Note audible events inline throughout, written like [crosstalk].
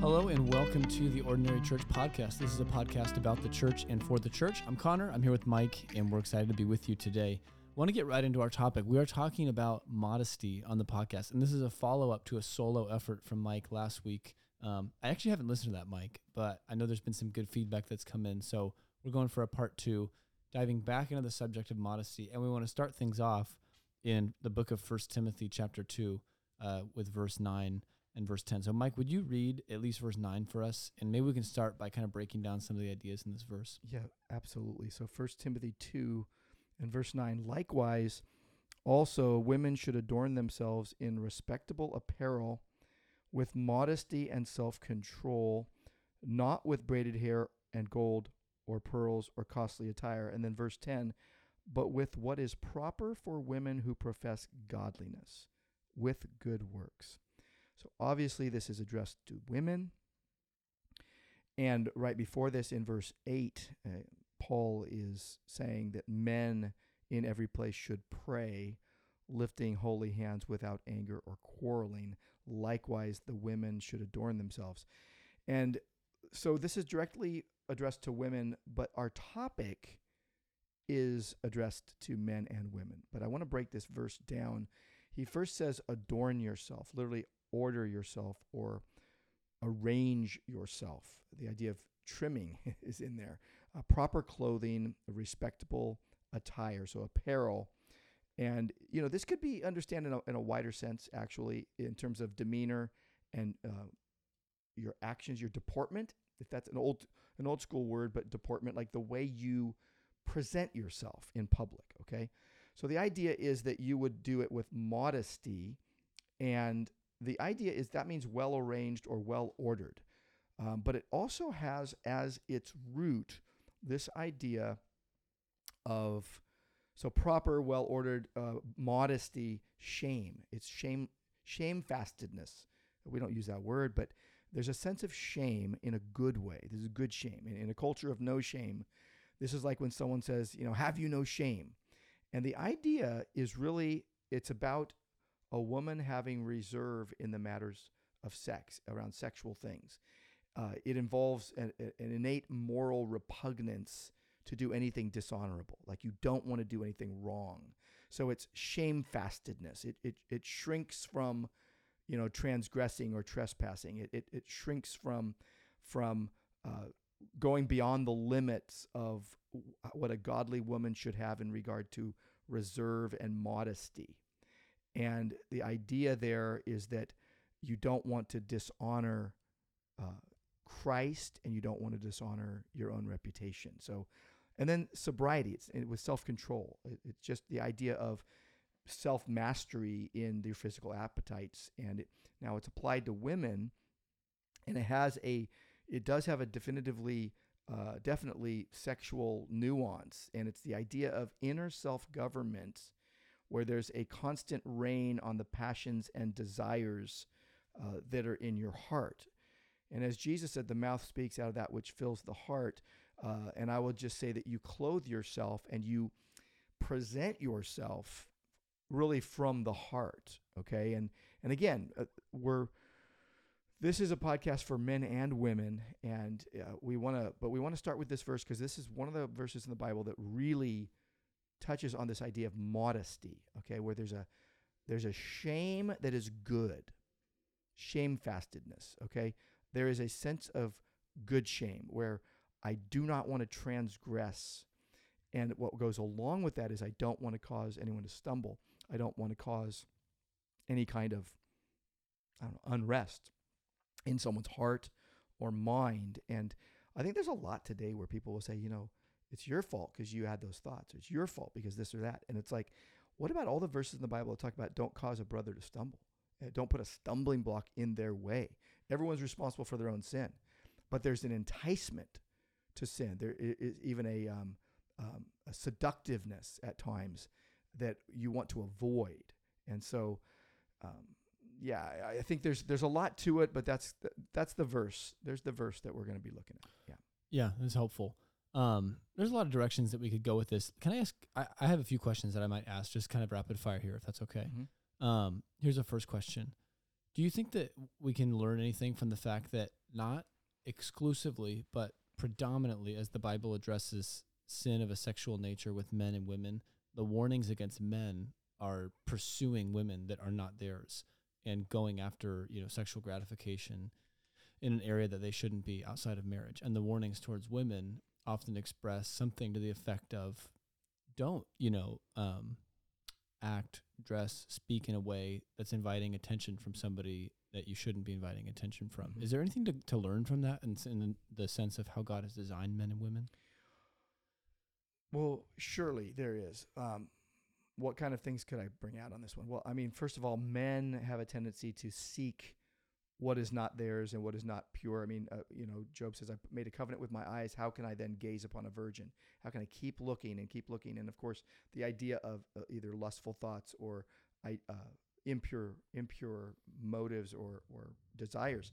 Hello and welcome to the Ordinary Church Podcast. This is a podcast about the church and for the church. I'm Connor. I'm here with Mike, and we're excited to be with you today. I want to get right into our topic. We are talking about modesty on the podcast, and this is a follow up to a solo effort from Mike last week. Um, I actually haven't listened to that, Mike, but I know there's been some good feedback that's come in. So we're going for a part two, diving back into the subject of modesty, and we want to start things off in the book of First Timothy, chapter two, uh, with verse nine and verse 10. So, Mike, would you read at least verse 9 for us? And maybe we can start by kind of breaking down some of the ideas in this verse. Yeah, absolutely. So, 1 Timothy 2 and verse 9 likewise, also women should adorn themselves in respectable apparel with modesty and self control, not with braided hair and gold or pearls or costly attire. And then verse 10 but with what is proper for women who profess godliness, with good works. So obviously, this is addressed to women. And right before this, in verse 8, uh, Paul is saying that men in every place should pray, lifting holy hands without anger or quarreling. Likewise, the women should adorn themselves. And so this is directly addressed to women, but our topic is addressed to men and women. But I want to break this verse down. He first says, adorn yourself, literally order yourself or arrange yourself. The idea of trimming [laughs] is in there. Uh, proper clothing, respectable attire, so apparel. And, you know, this could be understood in a, in a wider sense, actually, in terms of demeanor and uh, your actions, your deportment, if that's an old, an old school word, but deportment, like the way you present yourself in public, okay? So the idea is that you would do it with modesty and the idea is that means well arranged or well ordered. Um, but it also has as its root this idea of so proper, well ordered uh, modesty, shame. It's shame, shamefastedness. We don't use that word, but there's a sense of shame in a good way. This is good shame. In, in a culture of no shame, this is like when someone says, you know, have you no shame? And the idea is really, it's about a woman having reserve in the matters of sex, around sexual things. Uh, it involves an, an, innate moral repugnance to do anything dishonorable. Like you don't want to do anything wrong. So it's shamefastedness. It, it, it shrinks from, you know, transgressing or trespassing. It, it, it shrinks from, from uh, going beyond the limits of what a godly woman should have in regard to reserve and modesty. And the idea there is that you don't want to dishonor uh, Christ and you don't want to dishonor your own reputation. So, and then sobriety, it's it, with self control. It, it's just the idea of self mastery in their physical appetites. And it, now it's applied to women and it has a, it does have a definitively, uh, definitely sexual nuance. And it's the idea of inner self government where there's a constant rein on the passions and desires uh, that are in your heart. And as Jesus said, the mouth speaks out of that which fills the heart. Uh, and I will just say that you clothe yourself and you present yourself really from the heart. Okay. And, and again, uh, we're, this is a podcast for men and women. And uh, we want to, but we want to start with this verse because this is one of the verses in the Bible that really touches on this idea of modesty, okay, where there's a there's a shame that is good. Shamefastedness, okay? There is a sense of good shame where I do not want to transgress. And what goes along with that is I don't want to cause anyone to stumble. I don't want to cause any kind of I don't know, unrest in someone's heart or mind. And I think there's a lot today where people will say, you know, it's your fault because you had those thoughts. It's your fault because this or that. And it's like, what about all the verses in the Bible that talk about don't cause a brother to stumble? Eh, don't put a stumbling block in their way. Everyone's responsible for their own sin, but there's an enticement to sin. There is even a, um, um, a seductiveness at times that you want to avoid. And so, um, yeah, I think there's there's a lot to it, but that's the, that's the verse. There's the verse that we're going to be looking at. Yeah. Yeah, it's helpful. Um, there's a lot of directions that we could go with this. Can I ask? I, I, have a few questions that I might ask, just kind of rapid fire here, if that's okay. Mm-hmm. Um, here's a first question: Do you think that we can learn anything from the fact that not exclusively, but predominantly, as the Bible addresses sin of a sexual nature with men and women, the warnings against men are pursuing women that are not theirs and going after you know sexual gratification in an area that they shouldn't be outside of marriage. And the warnings towards women often express something to the effect of, don't you know, um, act, dress, speak in a way that's inviting attention from somebody that you shouldn't be inviting attention from. Mhm. Is there anything to, to learn from that in, in the sense of how God has designed men and women? Well, surely there is. Um, what kind of things could I bring out on this one? Well, I mean, first of all, men have a tendency to seek what is not theirs and what is not pure. I mean, uh, you know, Job says, "I made a covenant with my eyes. How can I then gaze upon a virgin? How can I keep looking and keep looking?" And of course, the idea of uh, either lustful thoughts or uh, impure impure motives or or desires.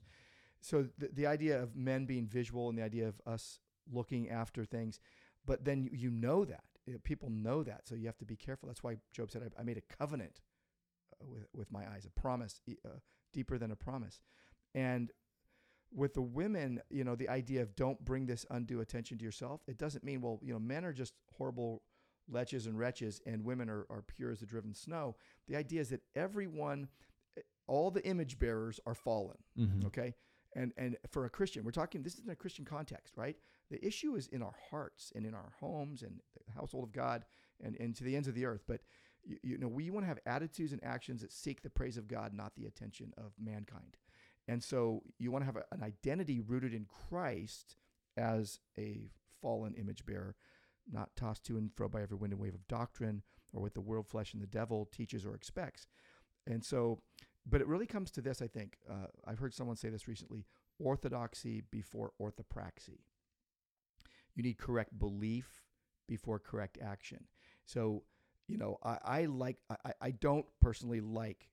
So the the idea of men being visual and the idea of us looking after things, but then you, you know that Uh, people know that, so you have to be careful. That's why Job said, "I, I made a covenant uh, with with my eyes, a promise uh, deeper than a promise," and with the women, you know, the idea of don't bring this undue attention to yourself. It doesn't mean well, you know, men are just horrible leches and wretches, and women are, are pure as the driven snow. The idea is that everyone, all the image bearers are fallen. Mm-hmm. Okay. And and for a Christian, we're talking this is in a Christian context, right? The issue is in our hearts and in our homes and the household of God and, and to the ends of the earth. But you, you know, we want to have attitudes and actions that seek the praise of God, not the attention of mankind. And so you want to have a, an identity rooted in Christ as a fallen image bearer, not tossed to and fro by every wind and wave of doctrine or what the world, flesh, and the devil teaches or expects. And so, but it really comes to this, I think. Uh, I've heard someone say this recently orthodoxy before orthopraxy. You need correct belief before correct action. So, you know, I, I like, I, I don't personally like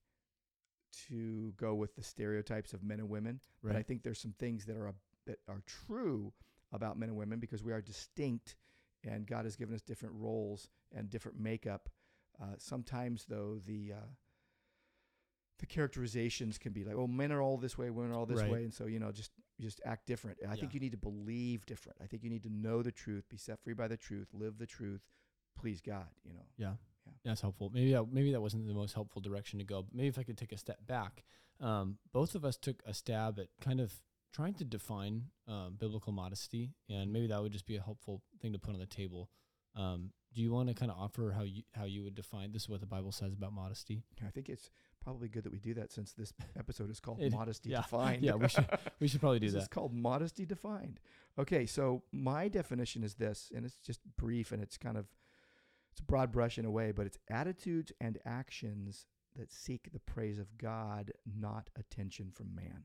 to go with the stereotypes of men and women, but I think there's some things that are, a, that are true about men and women because we are distinct and God has given us different roles and different makeup. Uh, sometimes, though, the uh, the characterizations can be like, "Oh, men are all this way, women are all this Right. way," and so you know, just just act different. And I think you need to believe different. I think you need to know the truth, be set free by the truth, live the truth, please God. You know, Yeah. Yeah. That's helpful. Maybe that, maybe that wasn't the most helpful direction to go. But maybe if I could take a step back, um, both of us took a stab at kind of trying to define um, biblical modesty, and maybe that would just be a helpful thing to put on the table. Um, do you want to kind of offer how you how you would define this is what the Bible says about modesty? I think it's probably good that we do that since this episode is called [laughs] It- Modesty yeah. Defined. Yeah, we should we should probably do [laughs] that. called Modesty Defined. Okay, so my definition is this, and it's just brief and it's kind of it's a broad brush in a way, but it's attitudes and actions that seek the praise of God, not attention from man.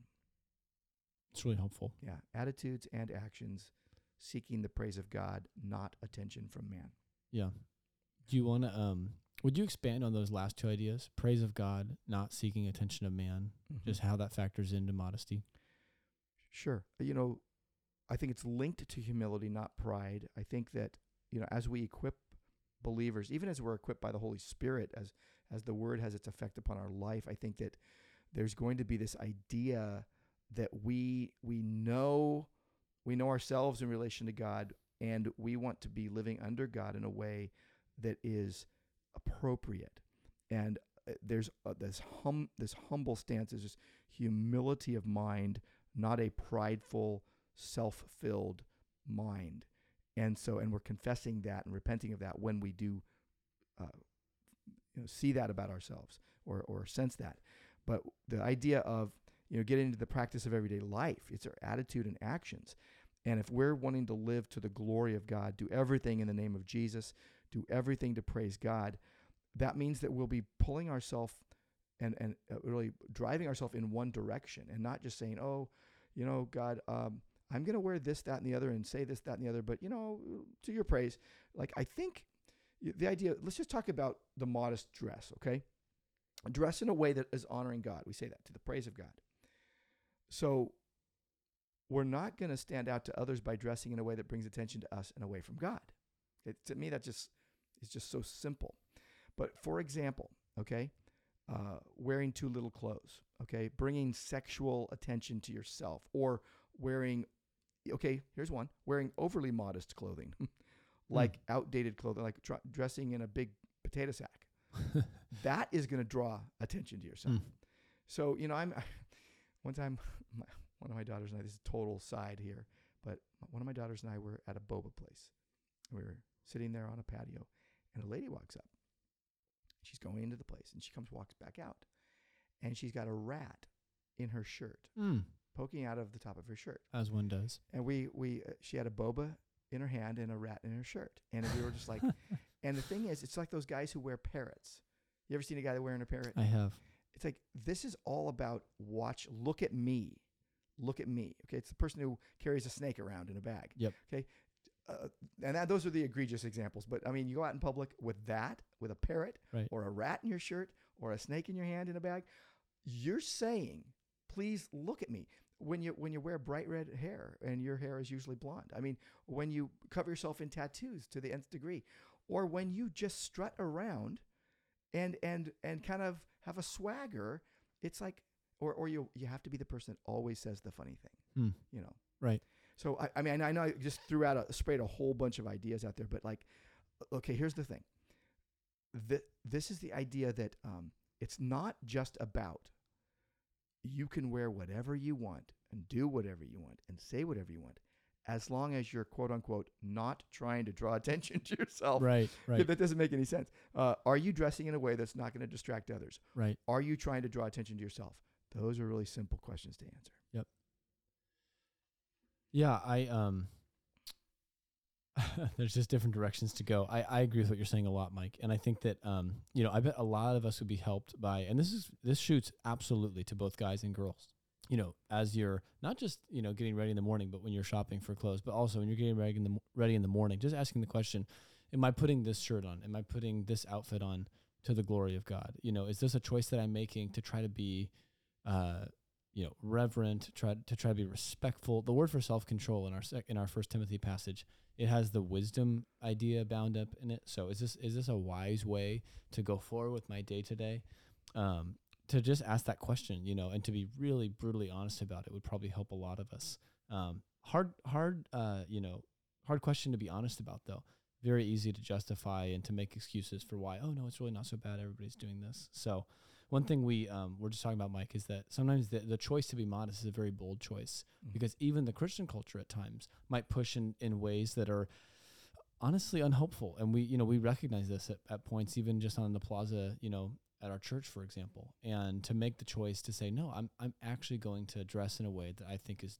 It's really helpful. Yeah, attitudes and actions seeking the praise of God, not attention from man. Yeah. Do you want to um? Would you expand on those last two ideas? Praise of God, not seeking attention of man. Mhm. Just how that factors into modesty. Sure. You know, I think it's linked to humility, not pride. I think that, you know, as we equip believers, even as we're equipped by the Holy Spirit, as as the word has its effect upon our life, I think that there's going to be this idea that we we know we know ourselves in relation to God and we want to be living under God in a way that is appropriate. And uh, there's uh, this hum this humble stance, is this humility of mind, not a prideful, self-filled mind. And so, and we're confessing that and repenting of that when we do, uh, you know, see that about ourselves or or sense that. But the idea of you know getting into the practice of everyday life, it's our attitude and actions. And if we're wanting to live to the glory of God, do everything in the name of Jesus, do everything to praise God, that means that we'll be pulling ourselves and and uh, really driving ourselves in one direction and not just saying, "Oh, you know, God, um, I'm going to wear this, that, and the other, and say this, that, and the other." But you know, to your praise, like I think the idea. Let's just talk about the modest dress, okay? Dress in a way that is honoring God. We say that to the praise of God. So we're not going to stand out to others by dressing in a way that brings attention to us and away from God. It, to me, that just is just so simple. But for example, okay, uh, wearing too little clothes, okay, bringing sexual attention to yourself, or wearing, okay, here's one wearing overly modest clothing, [laughs] like outdated clothing, like dr- dressing in a big potato sack. [laughs] that is going to draw attention to yourself. Mm. So, you know, I'm [laughs] one time, my, one of my daughters and I, this is total side here, but one of my daughters and I were at a boba place. We were sitting there on a patio, and a lady walks up. She's going into the place, and she comes, walks back out, and she's got a rat in her shirt, Mm, poking out of the top of her shirt. as one does. And we, we, uh, she had a boba in her hand and a rat in her shirt, and we were just like, [laughs] and the thing is, it's like those guys who wear parrots. You ever seen a guy that wearing a parrot? I have. it's like this is all about watch look at me look at me okay it's the person who carries a snake around in a bag Yep. okay uh, and that, those are the egregious examples but i mean you go out in public with that with a parrot Right. or a rat in your shirt or a snake in your hand in a bag you're saying please look at me when you when you wear bright red hair and your hair is usually blonde i mean when you cover yourself in tattoos to the nth degree or when you just strut around and and and kind of have a swagger it's like or or you you have to be the person that always says the funny thing Hmm. you know Right. so i, I mean i know i just threw out a sprayed a whole bunch of ideas out there but like okay here's the thing Th- this is the idea that um, it's not just about you can wear whatever you want and do whatever you want and say whatever you want as long as you're quote unquote not trying to draw [laughs] attention to yourself Right. [laughs] Right. that doesn't make any sense uh, are you dressing in a way that's not going to distract others Right. are you trying to draw attention to yourself those are really simple questions to answer Yep. Yeah, I um [laughs] there's just different directions to go. I, I agree with what you're saying a lot, Mike. And I think that um, you know, I bet a lot of us would be helped by and this is this shoots absolutely to both guys and girls. You know, as you're not just, you know, getting ready in the morning, but when you're shopping for clothes, but also when you're getting ready in the ready in the morning, just asking the question, am I putting this shirt on? Am I putting this outfit on to the glory of God? You know, is this a choice that I'm making to try to be uh you know, reverent, try to try to be respectful. The word for self control in our sec, in our First Timothy passage, it has the wisdom idea bound up in it. So is this is this a wise way to go forward with my day to day? Um, to just ask that question, you know, and to be really brutally honest about it would probably help a lot of us. Um, hard, hard, uh, you know, hard question to be honest about though. Very easy to justify and to make excuses for why. Oh no, it's really not so bad. Everybody's doing this. So one thing we um, we're just talking about, Mike, is that sometimes the, the choice to be modest is a very bold choice Mhm. because even the Christian culture at times might push in, in ways that are honestly unhelpful. And we, you know, we recognize this at, at points, even just on the plaza, you know, at our church, for example, and to make the choice to say, no, I'm, I'm actually going to dress in a way that I think is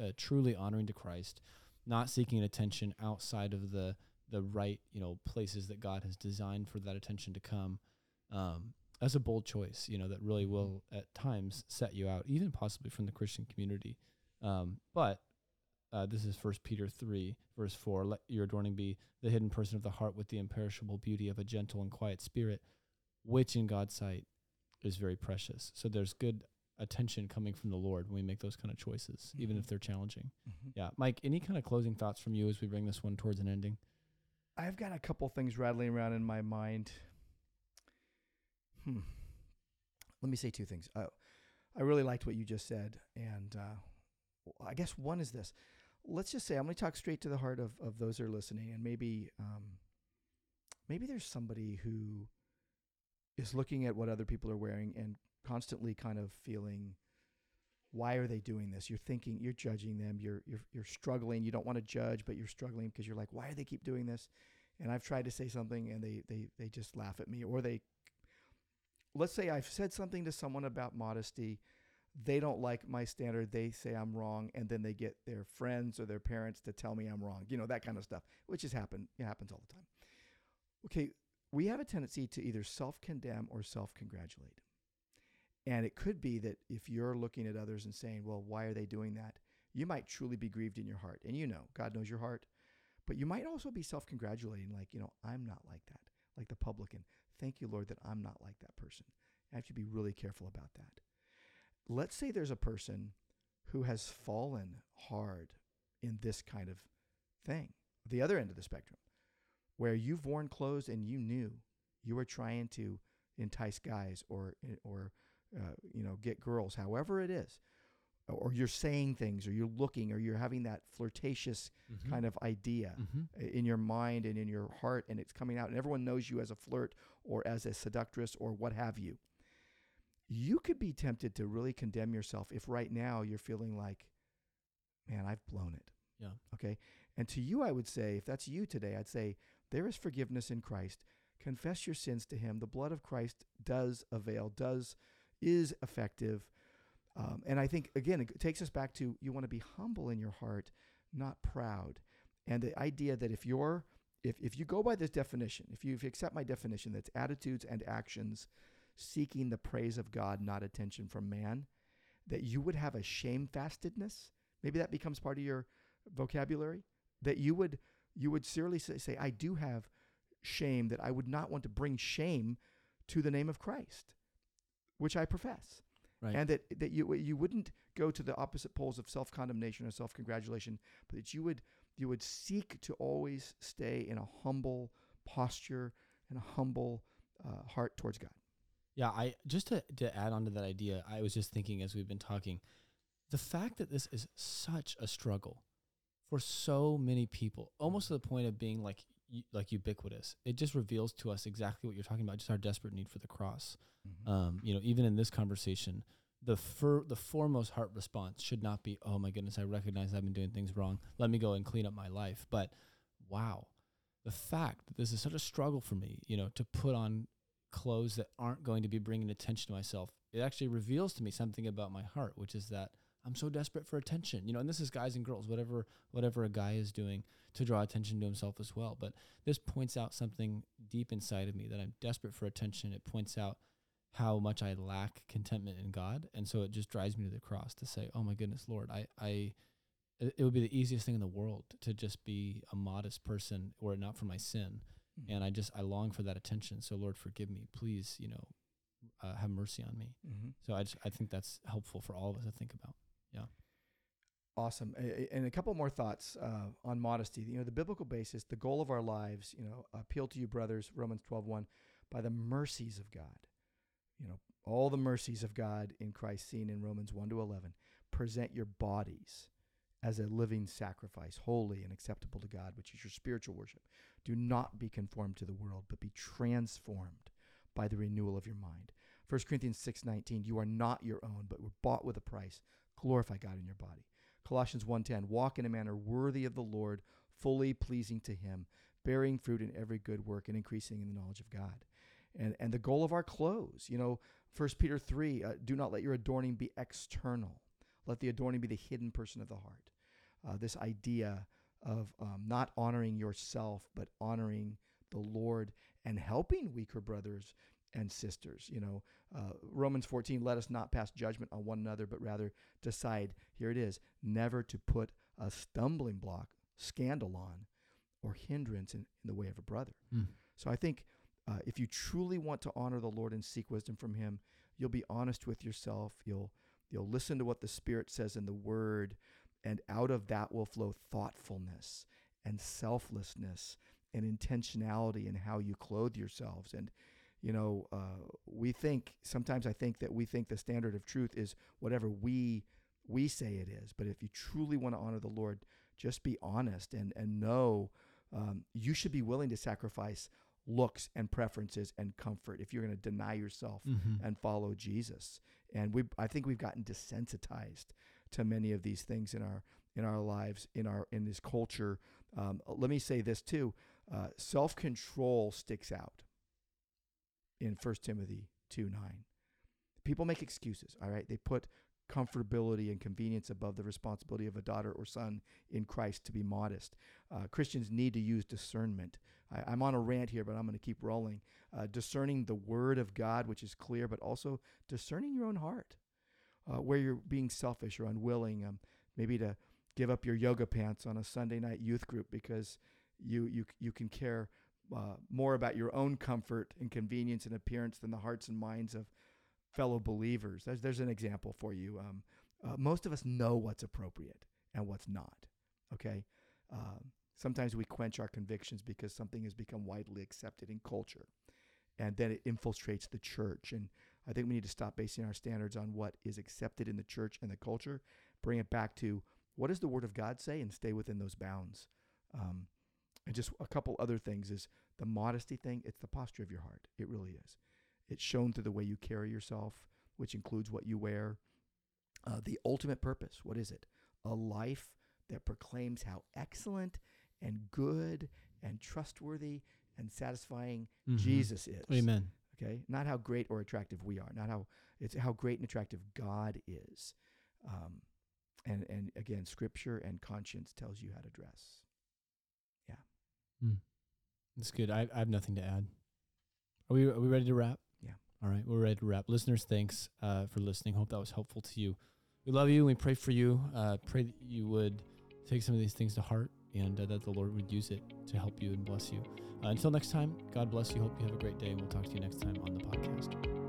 uh, truly honoring to Christ, not seeking attention outside of the, the right, you know, places that God has designed for that attention to come. Um, that's a bold choice, you know, that really will at times set you out, even possibly from the Christian community. Um, but uh, this is First Peter three, verse four. Let your adorning be the hidden person of the heart with the imperishable beauty of a gentle and quiet spirit, which in God's sight is very precious. So there's good attention coming from the Lord when we make those kind of choices, even Mhm. if they're challenging. Mhm. Yeah, Mike. Any kind of closing thoughts from you as we bring this one towards an ending? I've got a couple things rattling around in my mind. Hmm. Let me say two things. Uh, I really liked what you just said, and uh, I guess one is this. Let's just say I'm going to talk straight to the heart of, of those who are listening, and maybe um, maybe there's somebody who is looking at what other people are wearing and constantly kind of feeling why are they doing this you're thinking you're judging them you're you're you're struggling you don't want to judge but you're struggling because you're like why do they keep doing this and I've tried to say something and they they they just laugh at me or they let's say I've said something to someone about modesty they don't like my standard they say I'm wrong and then they get their friends or their parents to tell me I'm wrong you know that kind of stuff which has happened it happens all the time. Okay we have a tendency to either self-condemn or self-congratulate. And it could be that if you're looking at others and saying well why are they doing that? you might truly be grieved in your heart. And you know God knows your heart. But you might also be self-congratulating like you know I'm not like that like the publican thank you lord that I'm not like that person. I have to be really careful about that. Let's say there's a person who has fallen hard in this kind of thing the other end of the spectrum where you've worn clothes and you knew you were trying to entice guys or or uh, you know get girls however it is or you're saying things, or you're looking, or you're having that flirtatious Mhm. kind of idea Mhm. in your mind and in your heart, and it's coming out, and everyone knows you as a flirt or as a seductress or what have you. You could be tempted to really condemn yourself if right now you're feeling like, man, I've blown it. Yeah. Okay. And to you, I would say, if that's you today, I'd say there is forgiveness in Christ. Confess your sins to Him. The blood of Christ does avail, does is effective. Um, and I think again, it takes us back to you want to be humble in your heart, not proud. And the idea that if you're if, if you go by this definition, if you, if you accept my definition, that's attitudes and actions seeking the praise of God, not attention from man, that you would have a shamefastedness. Maybe that becomes part of your vocabulary. That you would you would seriously say, say, I do have shame. That I would not want to bring shame to the name of Christ, which I profess, Right. and that that you you wouldn't go to the opposite poles of self condemnation or self congratulation, but that you would you would seek to always stay in a humble posture and a humble uh, heart towards God. Yeah, I just to, to add on to that idea, I was just thinking as we've been talking, the fact that this is such a struggle for so many people, almost to the point of being like like ubiquitous. It just reveals to us exactly what you're talking about, just our desperate need for the cross. Um, you know, even in this conversation, the fir- the foremost heart response should not be, "Oh my goodness, I recognize I've been doing things wrong. Let me go and clean up my life." But wow, the fact that this is such a struggle for me, you know, to put on clothes that aren't going to be bringing attention to myself, it actually reveals to me something about my heart, which is that I'm so desperate for attention. You know, and this is guys and girls, whatever whatever a guy is doing to draw attention to himself as well. But this points out something deep inside of me that I'm desperate for attention. It points out how much I lack contentment in God, and so it just drives me to the cross to say, "Oh my goodness, Lord, I I." It would be the easiest thing in the world to just be a modest person, were it not for my sin Mm-hmm. and I just I long for that attention. So Lord, forgive me, please. You know, uh, have mercy on me. Mm-hmm. So I just I think that's helpful for all of us to think about. Awesome. A- a- And a couple more thoughts uh, on modesty. You know, the biblical basis, the goal of our lives, you know, appeal to you, brothers, Romans 12 1, by the mercies of God. You know, all the mercies of God in Christ seen in Romans 1 to 11. Present your bodies as a living sacrifice, holy and acceptable to God, which is your spiritual worship. Do not be conformed to the world, but be transformed by the renewal of your mind. 1 Corinthians 6:19, you are not your own, but were bought with a price. Glorify God in your body. Colossians 1:10, walk in a manner worthy of the Lord, fully pleasing to him, bearing fruit in every good work and increasing in the knowledge of God. And and the goal of our clothes, you know, 1 Peter 3, uh, do not let your adorning be external. Let the adorning be the hidden person of the heart. Uh, this idea of um, not honoring yourself, but honoring the Lord and helping weaker brothers and sisters. You know, uh, Romans 14, let us not pass judgment on one another, but rather decide, here it is, never to put a stumbling block, skandalon, or hindrance in, in the way of a brother. Mm. So I think uh, if you truly want to honor the Lord and seek wisdom from Him, you'll be honest with yourself. You'll you'll listen to what the Spirit says in the Word, and out of that will flow thoughtfulness and selflessness and intentionality in how you clothe yourselves. And you know, uh, we think sometimes I think that we think the standard of truth is whatever we we say it is. But if you truly want to honor the Lord, just be honest and and know um, you should be willing to sacrifice looks and preferences and comfort if you're going to deny yourself Mm-hmm. and follow Jesus. And we I think we've gotten desensitized to many of these things in our in our lives in our in this culture. Um, let me say this too: uh, self control sticks out in 1 Timothy two nine. People make excuses. All right, they put comfortability and convenience above the responsibility of a daughter or son in Christ to be modest. Uh, Christians need to use discernment. I, I'm on a rant here, but I'm going to keep rolling. Uh, discerning the word of God, which is clear, but also discerning your own heart, uh, where you're being selfish or unwilling, um, maybe to give up your yoga pants on a Sunday night youth group because you you you can care uh, more about your own comfort and convenience and appearance than the hearts and minds of fellow believers. There's there's an example for you. Um, uh, most of us know what's appropriate and what's not. Okay. Um, sometimes we quench our convictions because something has become widely accepted in culture, and then it infiltrates the church. And I think we need to stop basing our standards on what is accepted in the church and the culture, bring it back to what does the Word of God say, and stay within those bounds. Um, and just a couple other things is the modesty thing. It's the posture of your heart. It really is. It's shown through the way you carry yourself, which includes what you wear. Uh, the ultimate purpose. What is it? A life that proclaims how excellent and good and trustworthy and satisfying Mhm. Jesus is. Amen. Okay, not how great or attractive we are, not how it's how great and attractive God is. Um, and and again, Scripture and conscience tells you how to dress. That's good. I, I have nothing to add. Are we are we ready to wrap? Yeah. All right, we're ready to wrap. Listeners, thanks uh, for listening. Hope that was helpful to you. We love you. and We pray for you. Uh, pray that you would take some of these things to heart and uh, that the Lord would use it to help you and bless you. Uh, until next time, God bless you. Hope you have a great day, and we'll talk to you next time on the podcast.